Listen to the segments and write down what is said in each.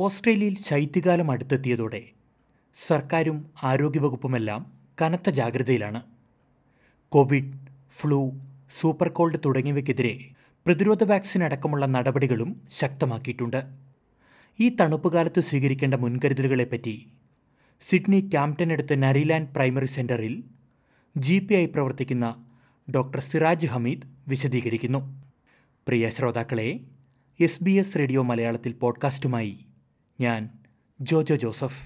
ഓസ്ട്രേലിയയിൽ ശൈത്യകാലം അടുത്തെത്തിയതോടെ സർക്കാരും ആരോഗ്യവകുപ്പുമെല്ലാം കനത്ത ജാഗ്രതയിലാണ്. കോവിഡ് ഫ്ലൂ സൂപ്പർ കോൾഡ് തുടങ്ങിയവയ്ക്കെതിരെ പ്രതിരോധ വാക്സിൻ അടക്കമുള്ള നടപടികളും ശക്തമാക്കിയിട്ടുണ്ട്. ഈ തണുപ്പുകാലത്ത് സ്വീകരിക്കേണ്ട മുൻകരുതലുകളെപ്പറ്റി സിഡ്നി ക്യാംപ്റ്റനടുത്ത് നരിലാൻഡ് പ്രൈമറി സെന്ററിൽ ജി പി ആയി പ്രവർത്തിക്കുന്ന ഡോക്ടർ സിറാജ് ഹമീദ് വിശദീകരിക്കുന്നു. പ്രിയ ശ്രോതാക്കളെ എസ് ബി എസ് റേഡിയോ മലയാളത്തിൽ പോഡ്കാസ്റ്റുമായി ഞാൻ ജോജോ ജോസഫ്.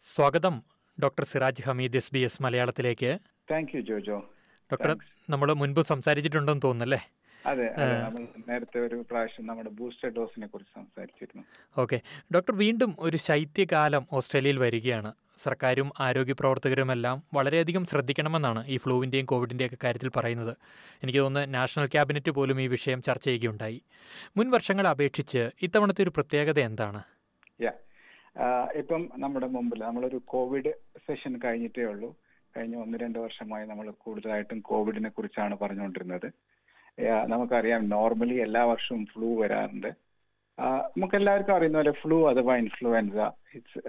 സ്വാഗതം doctor Siraj Hameed S B S മലയാളത്തിലേക്ക്. Thank you Jojo. ഡോക്ടർ നമ്മൾ മുൻപ് സംസാരിച്ചിട്ടുണ്ടെന്ന് തോന്നുന്നല്ലേ? അതെ നമ്മൾ നേരത്തെ ഒരു പ്രാവശ്യം നമ്മുടെ ബൂസ്റ്റർ ഡോസിനെ കുറിച്ച് സംസാരിച്ചിരുന്നു. ഓക്കെ. ഡോക്ടർ വീണ്ടും ഒരു ശൈത്യകാലം ഓസ്ട്രേലിയയിൽ വരികയാണ്. സർക്കാരും ആരോഗ്യ പ്രവർത്തകരുമെല്ലാം വളരെയധികം ശ്രദ്ധിക്കണമെന്നാണ് ഈ ഫ്ലൂവിന്റെയും കോവിഡിന്റെയും ഒക്കെ കാര്യത്തിൽ പറയുന്നത്. എനിക്ക് തോന്നുന്നു നാഷണൽ ക്യാബിനറ്റ് പോലും ഈ വിഷയം ചർച്ച ചെയ്യുകയുണ്ടായി. മുൻ വർഷങ്ങളെ അപേക്ഷിച്ച് ഇത്തവണത്തെ ഒരു പ്രത്യേകത എന്താണ്? ഇപ്പം നമ്മുടെ മുമ്പിൽ നമ്മളൊരു കോവിഡ് സെഷൻ കഴിഞ്ഞിട്ടേ ഉള്ളൂ. കഴിഞ്ഞ ഒന്ന് രണ്ട് വർഷമായി നമ്മൾ കൂടുതലായിട്ടും കോവിഡിനെ കുറിച്ചാണ് പറഞ്ഞുകൊണ്ടിരുന്നത്. നമുക്കറിയാം നോർമലി എല്ലാ വർഷവും ഫ്ലൂ വരാറുണ്ട്. നമുക്ക് എല്ലാവർക്കും അറിയുന്ന പോലെ ഫ്ലൂ അഥവാ ഇൻഫ്ലുവൻസ ഇറ്റ്സ്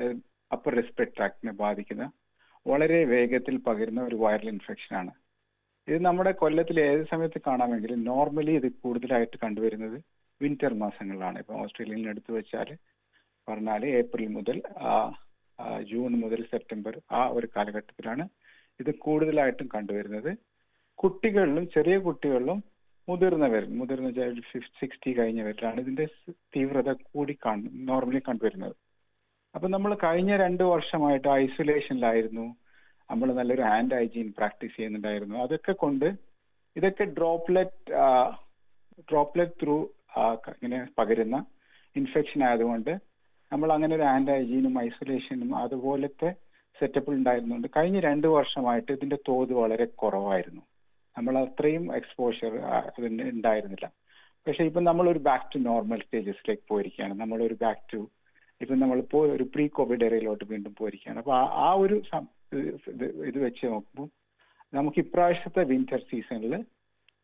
അപ്പർ റെസ്പിറേറ്ററി ട്രാക്ടിനെ ബാധിക്കുന്ന വളരെ വേഗത്തിൽ പകരുന്ന ഒരു വൈറൽ ഇൻഫെക്ഷൻ ആണ്. ഇത് നമ്മുടെ കൊല്ലത്തിൽ ഏത് സമയത്ത് കാണാമെങ്കിലും നോർമലി ഇത് കൂടുതലായിട്ട് കണ്ടുവരുന്നത് വിന്റർ മാസങ്ങളിലാണ്. ഇപ്പൊ ഓസ്ട്രേലിയയിൽ എടുത്തു വെച്ചാൽ പറഞ്ഞാൽ ഏപ്രിൽ മുതൽ ജൂൺ മുതൽ സെപ്റ്റംബർ ആ ഒരു കാലഘട്ടത്തിലാണ് ഇത് കൂടുതലായിട്ടും കണ്ടുവരുന്നത്. കുട്ടികളിലും ചെറിയ കുട്ടികളിലും മുതിർന്നവരിൽ മുതിർന്ന സിക്സ്റ്റി കഴിഞ്ഞവരിലാണ് ഇതിന്റെ തീവ്രത കൂടി കാണും നോർമലി കണ്ടുവരുന്നത്. അപ്പൊ നമ്മൾ കഴിഞ്ഞ രണ്ട് വർഷമായിട്ട് ഐസൊലേഷനിലായിരുന്നു നമ്മൾ നല്ലൊരു ഹാൻഡ് ഹൈജീൻ പ്രാക്ടീസ് ചെയ്യുന്നുണ്ടായിരുന്നു. അതൊക്കെ കൊണ്ട് ഇതൊക്കെ ഡ്രോപ്ലെറ്റ് ഡ്രോപ്ലെറ്റ് ത്രൂ ഇങ്ങനെ പകരുന്ന ഇൻഫെക്ഷൻ ആയതുകൊണ്ട് നമ്മൾ അങ്ങനെ ഒരു ഹാൻഡ് ഹൈജീനും ഐസൊലേഷനും അതുപോലത്തെ സെറ്റപ്പിൽ ഉണ്ടായിരുന്നുണ്ട് കഴിഞ്ഞ രണ്ട് വർഷമായിട്ട് ഇതിന്റെ തോത് വളരെ കുറവായിരുന്നു. നമ്മൾ അത്രയും എക്സ്പോഷ്യർ അതിന് ഉണ്ടായിരുന്നില്ല പക്ഷെ ഇപ്പം നമ്മൾ ഒരു ബാക്ക് ടു നോർമൽ സ്റ്റേജസിലേക്ക് പോയിരിക്കുകയാണ് നമ്മൾ ഒരു ബാക്ക് ടു ഇപ്പം നമ്മളിപ്പോൾ ഒരു പ്രീ കോവിഡ് ഏരിയയിലോട്ട് വീണ്ടും പോയിരിക്കുകയാണ് അപ്പോൾ ആ ഒരു ഇത് വെച്ച് നോക്കുമ്പോൾ നമുക്ക് ഇപ്രാവശ്യത്തെ വിന്റർ സീസണിൽ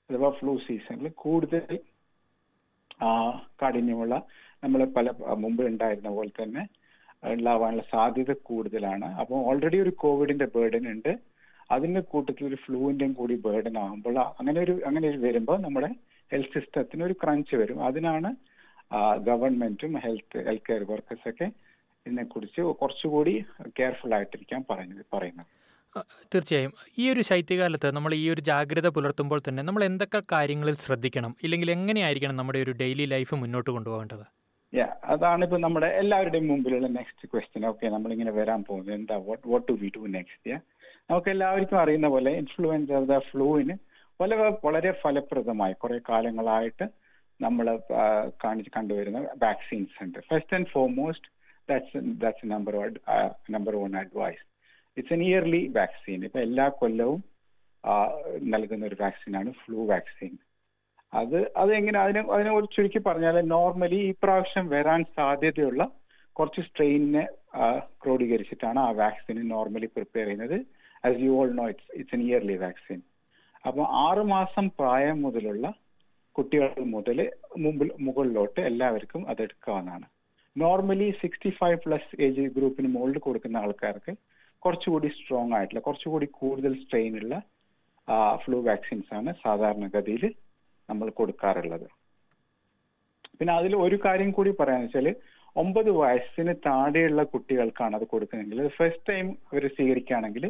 അഥവാ ഫ്ലൂ സീസണിൽ കൂടുതൽ കാഠിന്യമുള്ള നമ്മൾ പല മുമ്പ് ഉണ്ടായിരുന്ന പോലെ തന്നെ ഉണ്ടാവാനുള്ള സാധ്യത കൂടുതലാണ്. അപ്പോൾ ഓൾറെഡി ഒരു കോവിഡിന്റെ ബേർഡൻ ഉണ്ട്. അതിന്റെ കൂട്ടത്തിൽ ഒരു ഫ്ലൂവിന്റെയും കൂടി ബേർഡൻ ആകുമ്പോൾ അങ്ങനെ ഒരു അങ്ങനെ ഒരു വരുമ്പോൾ നമ്മുടെ ഹെൽത്ത് സിസ്റ്റത്തിന് ഒരു ക്രഞ്ച് വരും. അതിനാണ് ഗവൺമെന്റും ഹെൽത്ത് ഹെൽത്ത് കെയർ വർക്കേഴ്സ് ഒക്കെ ഇതിനെക്കുറിച്ച് കുറച്ചുകൂടി കെയർഫുൾ ആയിട്ടിരിക്കാൻ പറയുന്നത് പറയുന്നത്. തീർച്ചയായും. ഈ ഒരു ശൈത്യകാലത്ത് നമ്മൾ ഈ ഒരു ജാഗ്രത പുലർത്തുമ്പോൾ തന്നെ നമ്മൾ എന്തൊക്കെ കാര്യങ്ങളിൽ ശ്രദ്ധിക്കണം? ഇല്ലെങ്കിൽ എങ്ങനെയായിരിക്കണം നമ്മുടെ ഒരു ഡെയിലി ലൈഫ് മുന്നോട്ട് കൊണ്ടുപോകേണ്ടത്? യാ അതാണ് ഇപ്പൊ നമ്മുടെ എല്ലാവരുടെയും മുമ്പിലുള്ള നെക്സ്റ്റ് ക്വസ്റ്റ്യൻ ഓക്കെ നമ്മളിങ്ങനെ വരാൻ പോകുന്നത്. എന്താ what what to we do next yeah നമുക്ക് എല്ലാവർക്കും അറിയുന്ന പോലെ ഇൻഫ്ലുവൻസ ദ ഫ്ലൂവിന് വളരെ വളരെ ഫലപ്രദമായി കുറെ കാലങ്ങളായിട്ട് നമ്മൾ കാണിച്ച് കണ്ടുവരുന്ന വാക്സിൻസ് ഉണ്ട്. First and foremost that's that's number number one advice it's an yearly vaccine ഇപ്പൊ എല്ലാ കൊല്ലവും നൽകുന്ന ഒരു വാക്സിനാണ് ഫ്ലൂ വാക്സിൻ അത് അത് എങ്ങനെ അതിനെ അതിനെ ഒരു ചുരുക്കി പറഞ്ഞാൽ നോർമലി ഈ പ്രാവശ്യം വരാൻ സാധ്യതയുള്ള കുറച്ച് സ്ട്രെയിനിനെ ക്രോഡീകരിച്ചിട്ടാണ് ആ വാക്സിന് നോർമലി പ്രിപ്പയർ ചെയ്യുന്നത്. As you all know it's it's an yearly vaccine അപ്പോൾ ആറ് മാസം പ്രായം മുതലുള്ള കുട്ടികൾ മുതൽ മുമ്പിൽ മുകളിലോട്ട് എല്ലാവർക്കും അത് എടുക്കാവുന്നതാണ്. Normally sixty five plus age ഗ്രൂപ്പിന് മുകളിൽ കൊടുക്കുന്ന ആൾക്കാർക്ക് കുറച്ചുകൂടി സ്ട്രോങ് ആയിട്ടുള്ള കുറച്ചുകൂടി കൂടുതൽ സ്ട്രെയിൻ ഉള്ള ഫ്ലൂ വാക്സിൻസ് ആണ് സാധാരണഗതിയിൽ നമ്മൾ കൊടുക്കാറുള്ളത്. പിന്നെ അതിൽ ഒരു കാര്യം കൂടി പറയാന്ന് വെച്ചാൽ ഒമ്പത് വയസ്സിന് താഴെയുള്ള കുട്ടികൾക്കാണ് അത് കൊടുക്കുന്നതെങ്കിൽ ഫസ്റ്റ് ടൈം അവർ സ്വീകരിക്കുകയാണെങ്കിൽ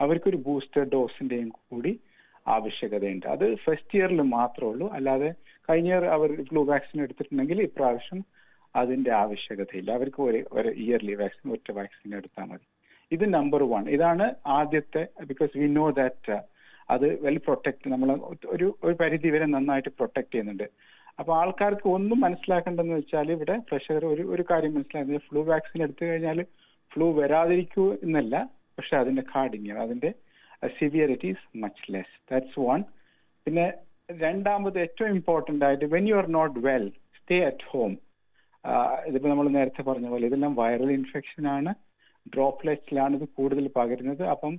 അവർക്കൊരു ബൂസ്റ്റർ ഡോസിന്റെയും കൂടി ആവശ്യകതയുണ്ട്. അത് ഫസ്റ്റ് ഇയറിൽ മാത്രമേ ഉള്ളൂ. അല്ലാതെ കഴിഞ്ഞ ഇയർ അവർ ഫ്ലൂ വാക്സിൻ എടുത്തിട്ടുണ്ടെങ്കിൽ ഇപ്രാവശ്യം അതിന്റെ ആവശ്യകതയില്ല. അവർക്ക് ഒരു ഒരു ഇയർലി വാക്സിൻ ഒറ്റ വാക്സിൻ എടുത്താൽ മതി. ഇത് നമ്പർ വൺ ഇതാണ് ആദ്യത്തെ ബിക്കോസ് വി നോ ദാറ്റ് അത് വെൽ പ്രൊട്ടക്ട് നമ്മൾ ഒരു ഒരു പരിധി വരെ നന്നായിട്ട് പ്രൊട്ടക്ട് ചെയ്യുന്നുണ്ട്. അപ്പൊ ആൾക്കാർക്ക് ഒന്നും മനസ്സിലാക്കേണ്ടതെന്ന് വെച്ചാൽ ഇവിടെ പ്രഷർ ഒരു ഒരു കാര്യം മനസ്സിലാക്കുന്നത് ഫ്ലൂ വാക്സിൻ എടുത്തു കഴിഞ്ഞാൽ ഫ്ലൂ വരാതിരിക്കൂ എന്നല്ല. പക്ഷെ അതിന്റെ കാഠിന്യം അതിന്റെ severity is much less that's one പിന്നെ രണ്ടാമത് ഏറ്റവും ഇമ്പോർട്ടന്റ് ആയിട്ട് when you are not well stay at home ഇതിപ്പോ നമ്മൾ നേരത്തെ പറഞ്ഞ പോലെ ഇതെല്ലാം വൈറൽ ഇൻഫെക്ഷൻ ആണ്. ഡ്രോപ്ലെറ്റ്സിലാണ് ഇത് കൂടുതൽ പകരുന്നത്. അപ്പം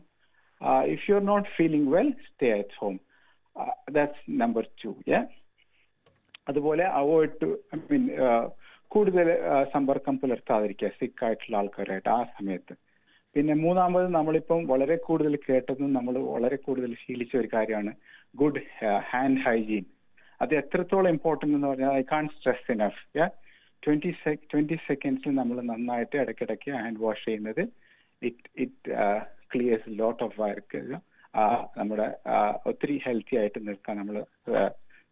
if you are not feeling well stay at home that's number two. അതുപോലെ അവോയ്ഡ് ടു ഐ മീൻ കൂടുതൽ സമ്പർക്കം പുലർത്താതിരിക്കുക സിക്ക് ആയിട്ടുള്ള ആൾക്കാരായിട്ട് ആ സമയത്ത്. പിന്നെ മൂന്നാമത് നമ്മളിപ്പം വളരെ കൂടുതൽ കേട്ടതും നമ്മൾ വളരെ കൂടുതൽ ശീലിച്ച ഒരു കാര്യമാണ് ഗുഡ് ഹാൻഡ് ഹൈജീൻ അത് എത്രത്തോളം ഇമ്പോർട്ടന്റ് എന്ന് പറഞ്ഞാൽ I can't stress enough yeah twenty twenty സെക്കൻഡ്സിൽ നമ്മൾ നന്നായിട്ട് ഇടയ്ക്കിടയ്ക്ക് ഹാൻഡ് വാഷ് ചെയ്യുന്നത്. It it clears lot of work നമ്മുടെ ഒത്തിരി ഹെൽത്തി ആയിട്ട് നിൽക്കാൻ നമ്മൾ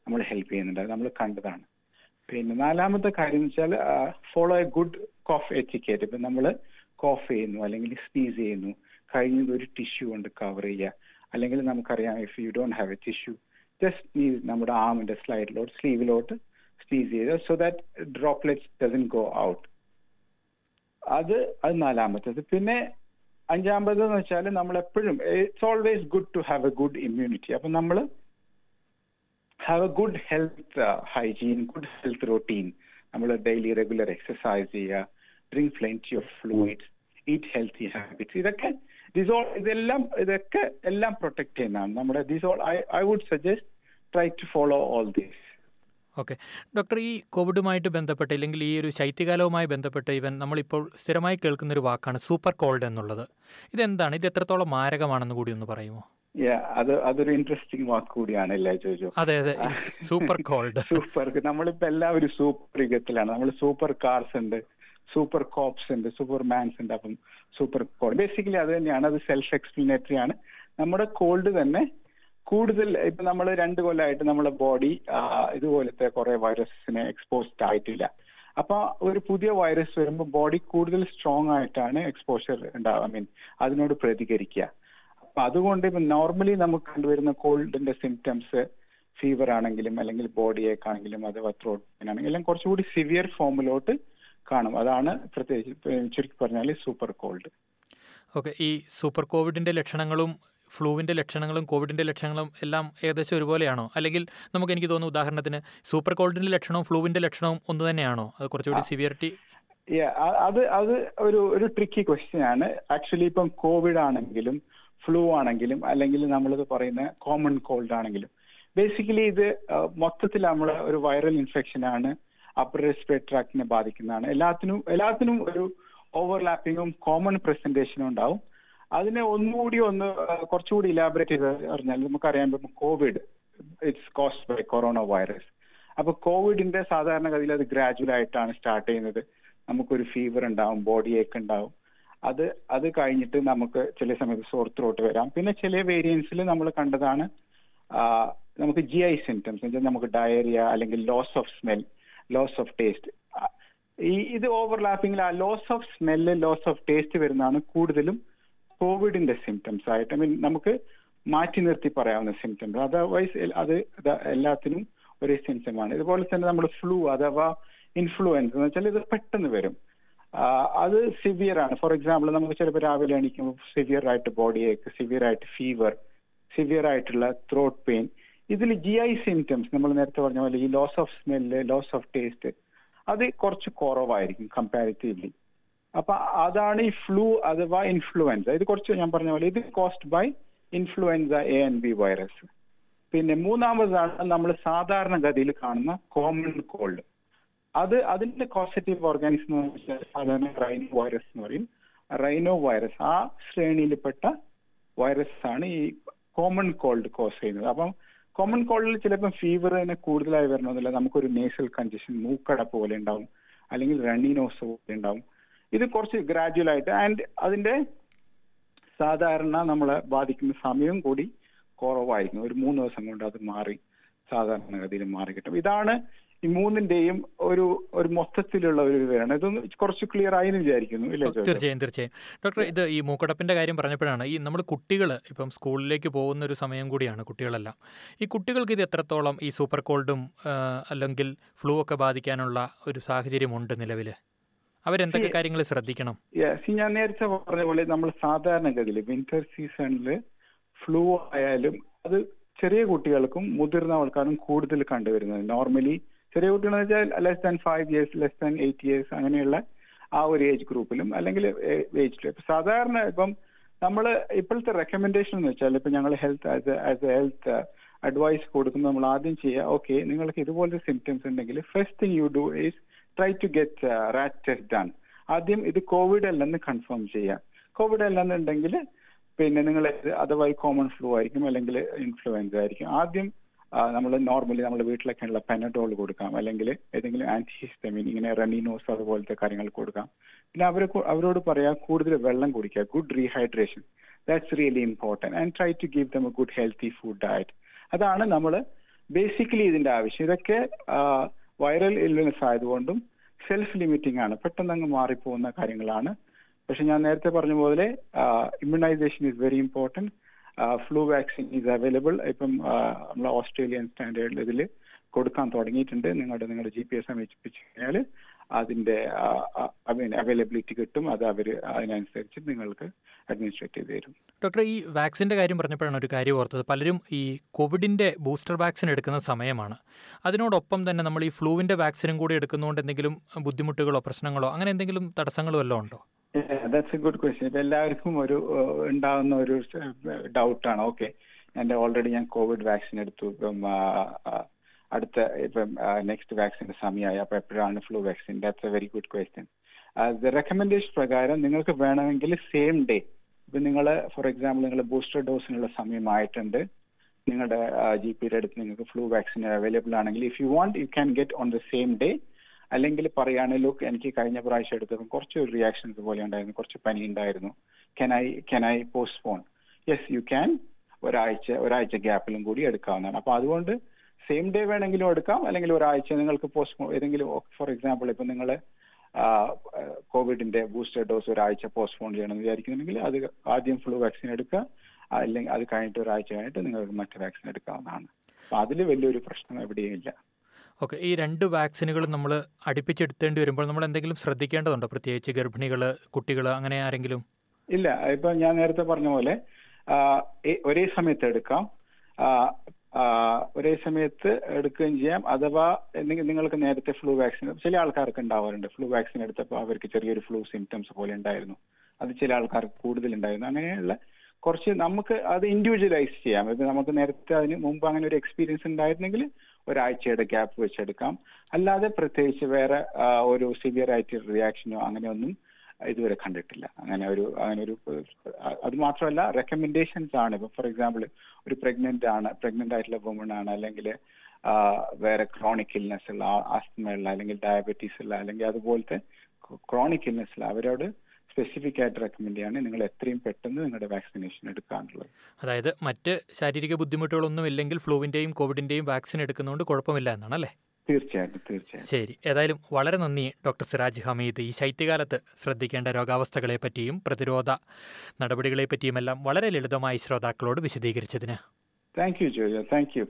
നമ്മൾ ഹെൽപ്പ് ചെയ്യുന്നുണ്ട്. നമ്മൾ കണ്ടതാണ്. പിന്നെ നാലാമത്തെ കാര്യം എന്ന് വെച്ചാൽ follow a good cough etiquette ഇപ്പം നമ്മൾ കോഫ് ചെയ്യുന്നു അല്ലെങ്കിൽ സ്നീസ് ചെയ്യുന്നു കഴിഞ്ഞത് ഒരു ടിഷ്യൂ കൊണ്ട് കവർ ചെയ്യുക. അല്ലെങ്കിൽ നമുക്കറിയാം if you don't have a tissue just നീ നമ്മുടെ ആമിന്റെ സ്ലൈഡിലോട്ട് സ്ലീവിലോട്ട് സ്നീസ് ചെയ്ത് so that droplets doesn't go out അത് അത് നാലാമത്തത്. പിന്നെ അഞ്ചാമത് എന്ന് വെച്ചാൽ നമ്മൾ എപ്പോഴും it's always good to have a good immunity അപ്പൊ നമ്മൾ have a good health hygiene good health routine നമ്മൾ ഡെയിലി റെഗുലർ എക്സസൈസ് ചെയ്യുക. Drink plenty of fluids eat healthy habits ഇതൊക്കെ ദിസോൾ ഇതെല്ലാം ഇതൊക്കെ എല്ലാം പ്രൊട്ടക്ട് ചെയ്യുന്നതാണ്. നമ്മുടെ this all I I would suggest try to follow all these okay doctor ഈ കോവിഡുമായിട്ട് ബന്ധപ്പെട്ട് അല്ലെങ്കിൽ ഈ ഒരു ശൈത്യകാലവുമായി ബന്ധപ്പെട്ട് ഇവൻ നമ്മളിപ്പോൾ സ്ഥിരമായി കേൾക്കുന്ന ഒരു വാക്കാണ് സൂപ്പർ കോൾഡ് എന്നുള്ളത്. ഇതെന്താണ്? ഇത് എത്രത്തോളം മാരകമാണെന്ന് കൂടി ഒന്ന് പറയുമോ? അത് അതൊരു ഇൻട്രസ്റ്റിംഗ് വാക്ക് കൂടിയാണ് അല്ലേ ജോജോ? അതെ അതെ. സൂപ്പർ കോൾഡ് സൂപ്പർ നമ്മളിപ്പോ എല്ലാവരും സൂപ്പർ യുഗത്തിലാണ്. നമ്മൾ സൂപ്പർ കാർസ് ഉണ്ട്. സൂപ്പർ കോപ്സ് ഉണ്ട് സൂപ്പർ മാൻസ് ഉണ്ട് അപ്പം സൂപ്പർ കോൾഡ് ബേസിക്കലി അത് തന്നെയാണ് അത് സെൽഫ് എക്സ്പ്ലനേറ്ററി ആണ്. നമ്മുടെ കോൾഡ് തന്നെ കൂടുതൽ ഇപ്പൊ നമ്മൾ രണ്ട് കൊല്ലമായിട്ട് നമ്മുടെ ബോഡി ഇതുപോലത്തെ കുറെ വൈറസിനെ എക്സ്പോസ്ഡ് ആയിട്ടില്ല. അപ്പൊ ഒരു പുതിയ വൈറസ് വരുമ്പോൾ ബോഡി കൂടുതൽ സ്ട്രോങ് ആയിട്ടാണ് എക്സ്പോഷർ ഉണ്ടാവുക. ഐ മീൻ അതിനോട് പ്രതികരിക്കുക. അപ്പൊ അതുകൊണ്ട് ഇപ്പൊ നോർമലി നമുക്ക് കണ്ടുവരുന്ന കോൾഡിന്റെ സിംറ്റംസ് ഫീവർ ആണെങ്കിലും അല്ലെങ്കിൽ ബോഡി ഏക്ക് അഥവാ ത്രോട്ട് ആണെങ്കിലും കുറച്ചുകൂടി സിവിയർ ഫോമിലോട്ട് കാണും. അതാണ് പ്രത്യേകിച്ച് ചുരുക്കി പറഞ്ഞാൽ സൂപ്പർ കോൾഡ് ഓക്കെ ഈ സൂപ്പർ കോവിഡിന്റെ ലക്ഷണങ്ങളും ഫ്ലൂവിന്റെ ലക്ഷണങ്ങളും കോവിഡിന്റെ ലക്ഷണങ്ങളും എല്ലാം ഏകദേശം ഒരുപോലെയാണോ? അല്ലെങ്കിൽ നമുക്ക് എനിക്ക് തോന്നുന്നു ഉദാഹരണത്തിന് സൂപ്പർ കോൾഡിന്റെ ലക്ഷണവും ഫ്ലൂവിന്റെ ലക്ഷണവും ഒന്ന് തന്നെയാണോ? അത് കുറച്ചുകൂടി സിവിയറിറ്റി അത് അത് ഒരു ഒരു ട്രിക്കി ക്വസ്റ്റ്യൻ ആണ് ആക്ച്വലി ഇപ്പം കോവിഡ് ആണെങ്കിലും ഫ്ലൂ ആണെങ്കിലും അല്ലെങ്കിൽ നമ്മളിത് പറയുന്ന കോമൺ കോൾഡ് ആണെങ്കിലും. ബേസിക്കലി ഇത് മൊത്തത്തിൽ നമ്മൾ ഒരു വൈറൽ ഇൻഫെക്ഷൻ ആണ് അപ്പർ റെസ്പിറേറ്ററി ട്രാക്ടിനെ ബാധിക്കുന്നതാണ്. എല്ലാത്തിനും എല്ലാത്തിനും ഒരു ഓവർലാപ്പിങ്ങും കോമൺ പ്രസന്റേഷനും ഉണ്ടാവും. അതിനെ ഒന്നുകൂടി ഒന്ന് കുറച്ചുകൂടി ഇലാബറേറ്റ് ചെയ്ത് പറഞ്ഞാൽ നമുക്കറിയാൻ പറ്റും Covid it's caused by corona virus അപ്പൊ കോവിഡിന്റെ സാധാരണഗതിയിൽ അത് ഗ്രാജുവൽ ആയിട്ടാണ് സ്റ്റാർട്ട് ചെയ്യുന്നത്. നമുക്കൊരു ഫീവർ ഉണ്ടാവും ബോഡി ഏക്ക് ഉണ്ടാവും. അത് അത് കഴിഞ്ഞിട്ട് നമുക്ക് ചില സമയത്ത് സോർ ത്രോട്ട് വരാം. പിന്നെ ചില വേരിയൻസിൽ നമ്മൾ കണ്ടതാണ് നമുക്ക് ജി ഐ സിംറ്റംസ് നമുക്ക് ഡയറിയ അല്ലെങ്കിൽ loss of smell loss of taste ഈ ഇത് ഓവർലാപ്പിംഗിൽ ആ loss of smell loss of taste വരുന്നതാണ് കൂടുതലും കോവിഡിന്റെ സിംറ്റംസ് ആയിട്ട്. ഐ മീൻ നമുക്ക് മാറ്റി നിർത്തി പറയാവുന്ന സിംറ്റംസ് അതർവൈസ് അത് എല്ലാത്തിനും ഒരേ സിംറ്റമാണ് ഇതുപോലെ തന്നെ നമ്മൾ ഫ്ലൂ അഥവാ ഇൻഫ്ലുവൻസ് എന്ന് വെച്ചാൽ ഇത് പെട്ടെന്ന് വരും. അത് സിവിയർ ആണ്. ഫോർ എക്സാമ്പിൾ നമുക്ക് ചിലപ്പോൾ രാവിലെ എണീക്കുമ്പോൾ സിവിയർ ആയിട്ട് ബോഡി ഏക്ക് സിവിയർ ആയിട്ട് ഫീവർ സിവിയർ ആയിട്ടുള്ള ത്രോട്ട് പെയിൻ ഇതിൽ ജി ഐ സിംറ്റംസ് നമ്മൾ നേരത്തെ പറഞ്ഞ പോലെ ഈ loss of smell loss of taste അത് കുറച്ച് കുറവായിരിക്കും കമ്പാരിറ്റീവ്ലി അപ്പൊ അതാണ് ഈ ഫ്ലൂ അഥവാ ഇൻഫ്ലുവൻസ ഇത് കുറച്ച് ഞാൻ പറഞ്ഞ പോലെ ഇത് caused by influenza A and B virus പിന്നെ മൂന്നാമതാണ് നമ്മൾ സാധാരണഗതിയിൽ കാണുന്ന കോമൺ കോൾഡ് അത് അതിന്റെ കോസറ്റീവ് ഓർഗാനിസം എന്ന് വെച്ചാൽ സാധാരണ റൈനോ വൈറസ് എന്ന് പറയും. റൈനോ വൈറസ് ആ ശ്രേണിയിൽപ്പെട്ട വൈറസ് ആണ് ഈ കോമൺ കോൾഡ് കോസ് ചെയ്യുന്നത്. അപ്പം കോമൺ കോൾഡിൽ ചിലപ്പോൾ ഫീവർ തന്നെ കൂടുതലായി വരണമെന്നില്ല. നമുക്കൊരു നേസൽ കൺജഷൻ മൂക്കടപ്പ് പോലെ ഉണ്ടാവും. അല്ലെങ്കിൽ റണ്ണിനോസ് പോലെ ഉണ്ടാവും. ഇത് കുറച്ച് ഗ്രാജുവൽ ആയിട്ട് ആൻഡ് അതിന്റെ സാധാരണ നമ്മളെ ബാധിക്കുന്ന സമയം കൂടി കുറവായിരുന്നു. ഒരു മൂന്ന് ദിവസം കൊണ്ട് അത് മാറി സാധാരണഗതിയിൽ മാറി കിട്ടും ഇതാണ് ഈ മൂന്നിന്റെയും ഒരു ഒരു മൊത്തത്തിലുള്ള ഒരു ഇതാണ്. ഇതൊന്ന് കുറച്ച് ക്ലിയർ ആയെന്ന് വിചാരിക്കുന്നു. ഇല്ലേ തീർച്ചയായും തീർച്ചയായും. ഡോക്ടർ ഇത് ഈ മൂക്കടപ്പിന്റെ കാര്യം പറഞ്ഞപ്പോഴാണ് ഈ നമ്മൾ കുട്ടികൾ ഇപ്പം സ്കൂളിലേക്ക് പോകുന്ന ഒരു സമയം കൂടിയാണ് കുട്ടികളെല്ലാം. ഈ കുട്ടികൾക്ക് ഇത് എത്രത്തോളം ഈ സൂപ്പർ കോൾഡും അല്ലെങ്കിൽ ഫ്ലൂ ഒക്കെ ബാധിക്കാനുള്ള ഒരു സാഹചര്യമുണ്ട് നിലവിൽ അവരെന്തൊക്കെ കാര്യങ്ങൾ ശ്രദ്ധിക്കണം? ഞാൻ നേരത്തെ പറഞ്ഞ പോലെ നമ്മൾ സാധാരണഗതിയിൽ വിന്റർ സീസണിൽ ഫ്ലൂ ആയാലും അത് ചെറിയ കുട്ടികൾക്കും മുതിർന്ന ആൾക്കാരും കൂടുതൽ കണ്ടുവരുന്നത്. നോർമലി ചെറിയ കുട്ടികൾ വെച്ചാൽ less than five years less than eight years അങ്ങനെയുള്ള ആ ഒരു ഏജ് ഗ്രൂപ്പിലും അല്ലെങ്കിൽ ഏജിലും ഇപ്പൊ സാധാരണ ഇപ്പം നമ്മൾ ഇപ്പോഴത്തെ റെക്കമെൻഡേഷൻ എന്ന് വെച്ചാൽ ഇപ്പൊ ഞങ്ങൾ health as as a health advice കൊടുക്കുമ്പോൾ നമ്മൾ ആദ്യം ചെയ്യുക ഓക്കെ നിങ്ങൾക്ക് ഇതുപോലത്തെ സിംറ്റംസ് ഉണ്ടെങ്കിൽ first thing you do is try to get RAT test done ആദ്യം ഇത് കോവിഡ് അല്ലെന്ന് കൺഫേം ചെയ്യുക. കോവിഡ് അല്ലെന്നുണ്ടെങ്കിൽ പിന്നെ നിങ്ങൾ അഥവാ കോമൺ ഫ്ലൂ ആയിരിക്കും അല്ലെങ്കിൽ ഇൻഫ്ലുവൻസ ആയിരിക്കും. ആദ്യം നമ്മൾ നോർമലി നമ്മുടെ വീട്ടിലൊക്കെയുള്ള പെനഡോൾ കൊടുക്കാം. അല്ലെങ്കിൽ ഏതെങ്കിലും ആന്റിഹിസ്റ്റമിൻ ഇങ്ങനെ റെനിനോസ് അതുപോലത്തെ കാര്യങ്ങൾ കൊടുക്കാം. പിന്നെ അവരെ അവരോട് പറയാം കൂടുതൽ വെള്ളം കുടിക്കുക good rehydration that's really important and try to give them a good healthy food diet അതാണ് നമ്മൾ ബേസിക്കലി ഇതിന്റെ ആവശ്യം. ഇതൊക്കെ വൈറൽ ഇൽനെസ് ആയതുകൊണ്ടും സെൽഫ് ലിമിറ്റിംഗ് ആണ്. പെട്ടെന്ന് അങ്ങ് മാറിപ്പോകുന്ന കാര്യങ്ങളാണ്. പക്ഷെ ഞാൻ നേരത്തെ പറഞ്ഞ പോലെ immunisation is very important flu vaccine is available ഇപ്പം നമ്മൾ ഓസ്ട്രേലിയൻ സ്റ്റാൻഡേർഡിൽ ഇതിൽ കൊടുക്കാൻ തുടങ്ങിയിട്ടുണ്ട്. നിങ്ങളുടെ നിങ്ങളുടെ ജി പി എസ് കഴിഞ്ഞാൽ അതിന്റെ അവൈലബിലിറ്റി കിട്ടും. അത് അവർ അതിനനുസരിച്ച് നിങ്ങൾക്ക് അഡ്മിനിസ്ട്രേറ്റ് ചെയ്ത് തരും. ഡോക്ടർ ഈ വാക്സിന്റെ കാര്യം പറഞ്ഞപ്പോഴാണ് ഒരു കാര്യം ഓർത്തത്. പലരും ഈ കോവിഡിന്റെ ബൂസ്റ്റർ വാക്സിൻ എടുക്കുന്ന സമയമാണ്. അതിനോടൊപ്പം തന്നെ നമ്മൾ ഈ ഫ്ലൂവിന്റെ വാക്സിനും കൂടി എടുക്കുന്നതുകൊണ്ട് എന്തെങ്കിലും ബുദ്ധിമുട്ടുകളോ പ്രശ്നങ്ങളോ അങ്ങനെ എന്തെങ്കിലും തടസ്സങ്ങളോ വല്ലതും ഉണ്ടോ? ദാറ്റ്സ് എ ഗുഡ് ക്വസ്റ്റ്യൻ ഇപ്പൊ എല്ലാവർക്കും ഒരു ഉണ്ടാകുന്ന ഒരു ഡൗട്ടാണ് ഓക്കെ എന്റെ ഓൾറെഡി ഞാൻ കോവിഡ് വാക്സിൻ എടുത്തു. ഇപ്പം അടുത്ത ഇപ്പം നെക്സ്റ്റ് വാക്സിന്റെ സമയമായി അപ്പൊ എപ്പോഴാണ് flu vaccine that's a very good question recommendation പ്രകാരം നിങ്ങൾക്ക് വേണമെങ്കിൽ സെയിം ഡേ ഇപ്പൊ നിങ്ങൾ ഫോർ എക്സാമ്പിൾ നിങ്ങൾ ബൂസ്റ്റർ ഡോസിനുള്ള സമയമായിട്ടുണ്ട്. നിങ്ങളുടെ ജി പിയുടെ അടുത്ത് നിങ്ങൾക്ക് ഫ്ലൂ വാക്സിൻ അവൈലബിൾ ആണെങ്കിൽ if you want you can get on the same day അല്ലെങ്കിൽ പറയുകയാണ് ലുക്ക് എനിക്ക് കഴിഞ്ഞ പ്രാവശ്യം എടുത്തപ്പോൾ കുറച്ച് റിയാക്ഷൻസ് പോലെ ഉണ്ടായിരുന്നു കുറച്ച് പനി ഉണ്ടായിരുന്നു. Can I can I postpone yes you can ഒരാഴ്ച ഒരാഴ്ച ഗ്യാപ്പിലും കൂടി എടുക്കാവുന്നതാണ്. അപ്പോൾ അതുകൊണ്ട് സെയിം ഡേ വേണമെങ്കിലും എടുക്കാം. അല്ലെങ്കിൽ ഒരാഴ്ച നിങ്ങൾക്ക് പോസ്റ്റ് ഏതെങ്കിലും ഫോർ എക്സാമ്പിൾ ഇപ്പൊ നിങ്ങൾ കോവിഡിന്റെ ബൂസ്റ്റർ ഡോസ് ഒരാഴ്ച പോസ്റ്റ്പോൺ ചെയ്യണമെന്ന് വിചാരിക്കുന്നുണ്ടെങ്കിൽ അത് ആദ്യം ഫ്ലൂ വാക്സിൻ എടുക്കുക. അല്ലെങ്കിൽ അത് കഴിഞ്ഞിട്ട് ഒരാഴ്ച കഴിഞ്ഞിട്ട് നിങ്ങൾക്ക് മറ്റു വാക്സിൻ എടുക്കാവുന്നതാണ്. അപ്പൊ അതിൽ വലിയൊരു പ്രശ്നം എവിടെയും ഇല്ല. ഓക്കെ ഈ രണ്ട് വാക്സിനുകൾ നമ്മൾ അടുപ്പിച്ചെടുത്തേണ്ടി വരുമ്പോൾ നമ്മൾ എന്തെങ്കിലും ശ്രദ്ധിക്കേണ്ടതുണ്ടോ? പ്രത്യേകിച്ച് ഗർഭിണികൾ കുട്ടികൾ അങ്ങനെ ആരെങ്കിലും? ഇല്ല ഇപ്പൊ ഞാൻ നേരത്തെ പറഞ്ഞ പോലെ ഒരേ സമയത്ത് എടുക്കാം. ഒരേ സമയത്ത് എടുക്കുകയും ചെയ്യാം. അഥവാ നിങ്ങൾക്ക് നേരത്തെ ഫ്ലൂ വാക്സിൻ ചില ആൾക്കാർക്ക് ഉണ്ടാവാറുണ്ട്. ഫ്ലൂ വാക്സിൻ എടുത്തപ്പോൾ അവർക്ക് ചെറിയൊരു ഫ്ലൂ സിംറ്റംസ് പോലെ ഉണ്ടായിരുന്നു. അത് ചില ആൾക്കാർക്ക് കൂടുതൽ ഉണ്ടായിരുന്നു അങ്ങനെയുള്ള കുറച്ച് നമുക്ക് അത് ഇൻഡിവിജ്വലൈസ് ചെയ്യാം. ഇത് നമുക്ക് നേരത്തെ അതിന് മുമ്പ് അങ്ങനെ ഒരു എക്സ്പീരിയൻസ് ഉണ്ടായിരുന്നെങ്കിൽ ഒരാഴ്ചയുടെ ഗ്യാപ്പ് വെച്ചെടുക്കാം. അല്ലാതെ പ്രത്യേകിച്ച് വേറെ ഒരു സിവിയർ ആയിട്ട് റിയാക്ഷനോ അങ്ങനെയൊന്നും ഇതുവരെ കണ്ടിട്ടില്ല. അങ്ങനെ ഒരു അങ്ങനെ ഒരു അത് മാത്രമല്ല റെക്കമെൻഡേഷൻസ് ആണ്. ഇപ്പൊ ഫോർ എക്സാമ്പിൾ ഒരു പ്രഗ്നന്റ് ആണ് പ്രഗ്നന്റ് ആയിട്ടുള്ള വുമൺ ആണ് അല്ലെങ്കിൽ വേറെ ക്രോണിക് ഇൽനെസ് ഉള്ള ആസ്മയുള്ള അല്ലെങ്കിൽ ഡയബറ്റീസ് ഉള്ള അല്ലെങ്കിൽ അതുപോലത്തെ ക്രോണിക് ഇൽനെസ് ഉള്ള അവരോട് സ്പെസിഫിക് ആയിട്ട് റെക്കമെൻഡ് ചെയ്യാണ് നിങ്ങൾ എത്രയും പെട്ടെന്ന് നിങ്ങളുടെ വാക്സിനേഷൻ എടുക്കാനുള്ളത്. അതായത് മറ്റ് ശാരീരിക ബുദ്ധിമുട്ടുകളൊന്നും ഇല്ലെങ്കിൽ ഫ്ലൂവിന്റെയും കോവിഡിന്റെയും വാക്സിൻ എടുക്കുന്നതുകൊണ്ട് കുഴപ്പമില്ല എന്നാണ് അല്ലേ? തീർച്ചയായിട്ടും തീർച്ചയായിട്ടും. ശരി. ഏതായാലും വളരെ നന്ദി ഡോക്ടർ സിറാജ് ഹമീദ്. ഈ ശൈത്യകാലത്ത് ശ്രദ്ധിക്കേണ്ട രോഗാവസ്ഥകളെ പറ്റിയും പ്രതിരോധ നടപടികളെ പറ്റിയുമെല്ലാം വളരെ ലളിതമായി ശ്രോതാക്കളോട് വിശദീകരിച്ചതിന്. Thank you Jojo thank you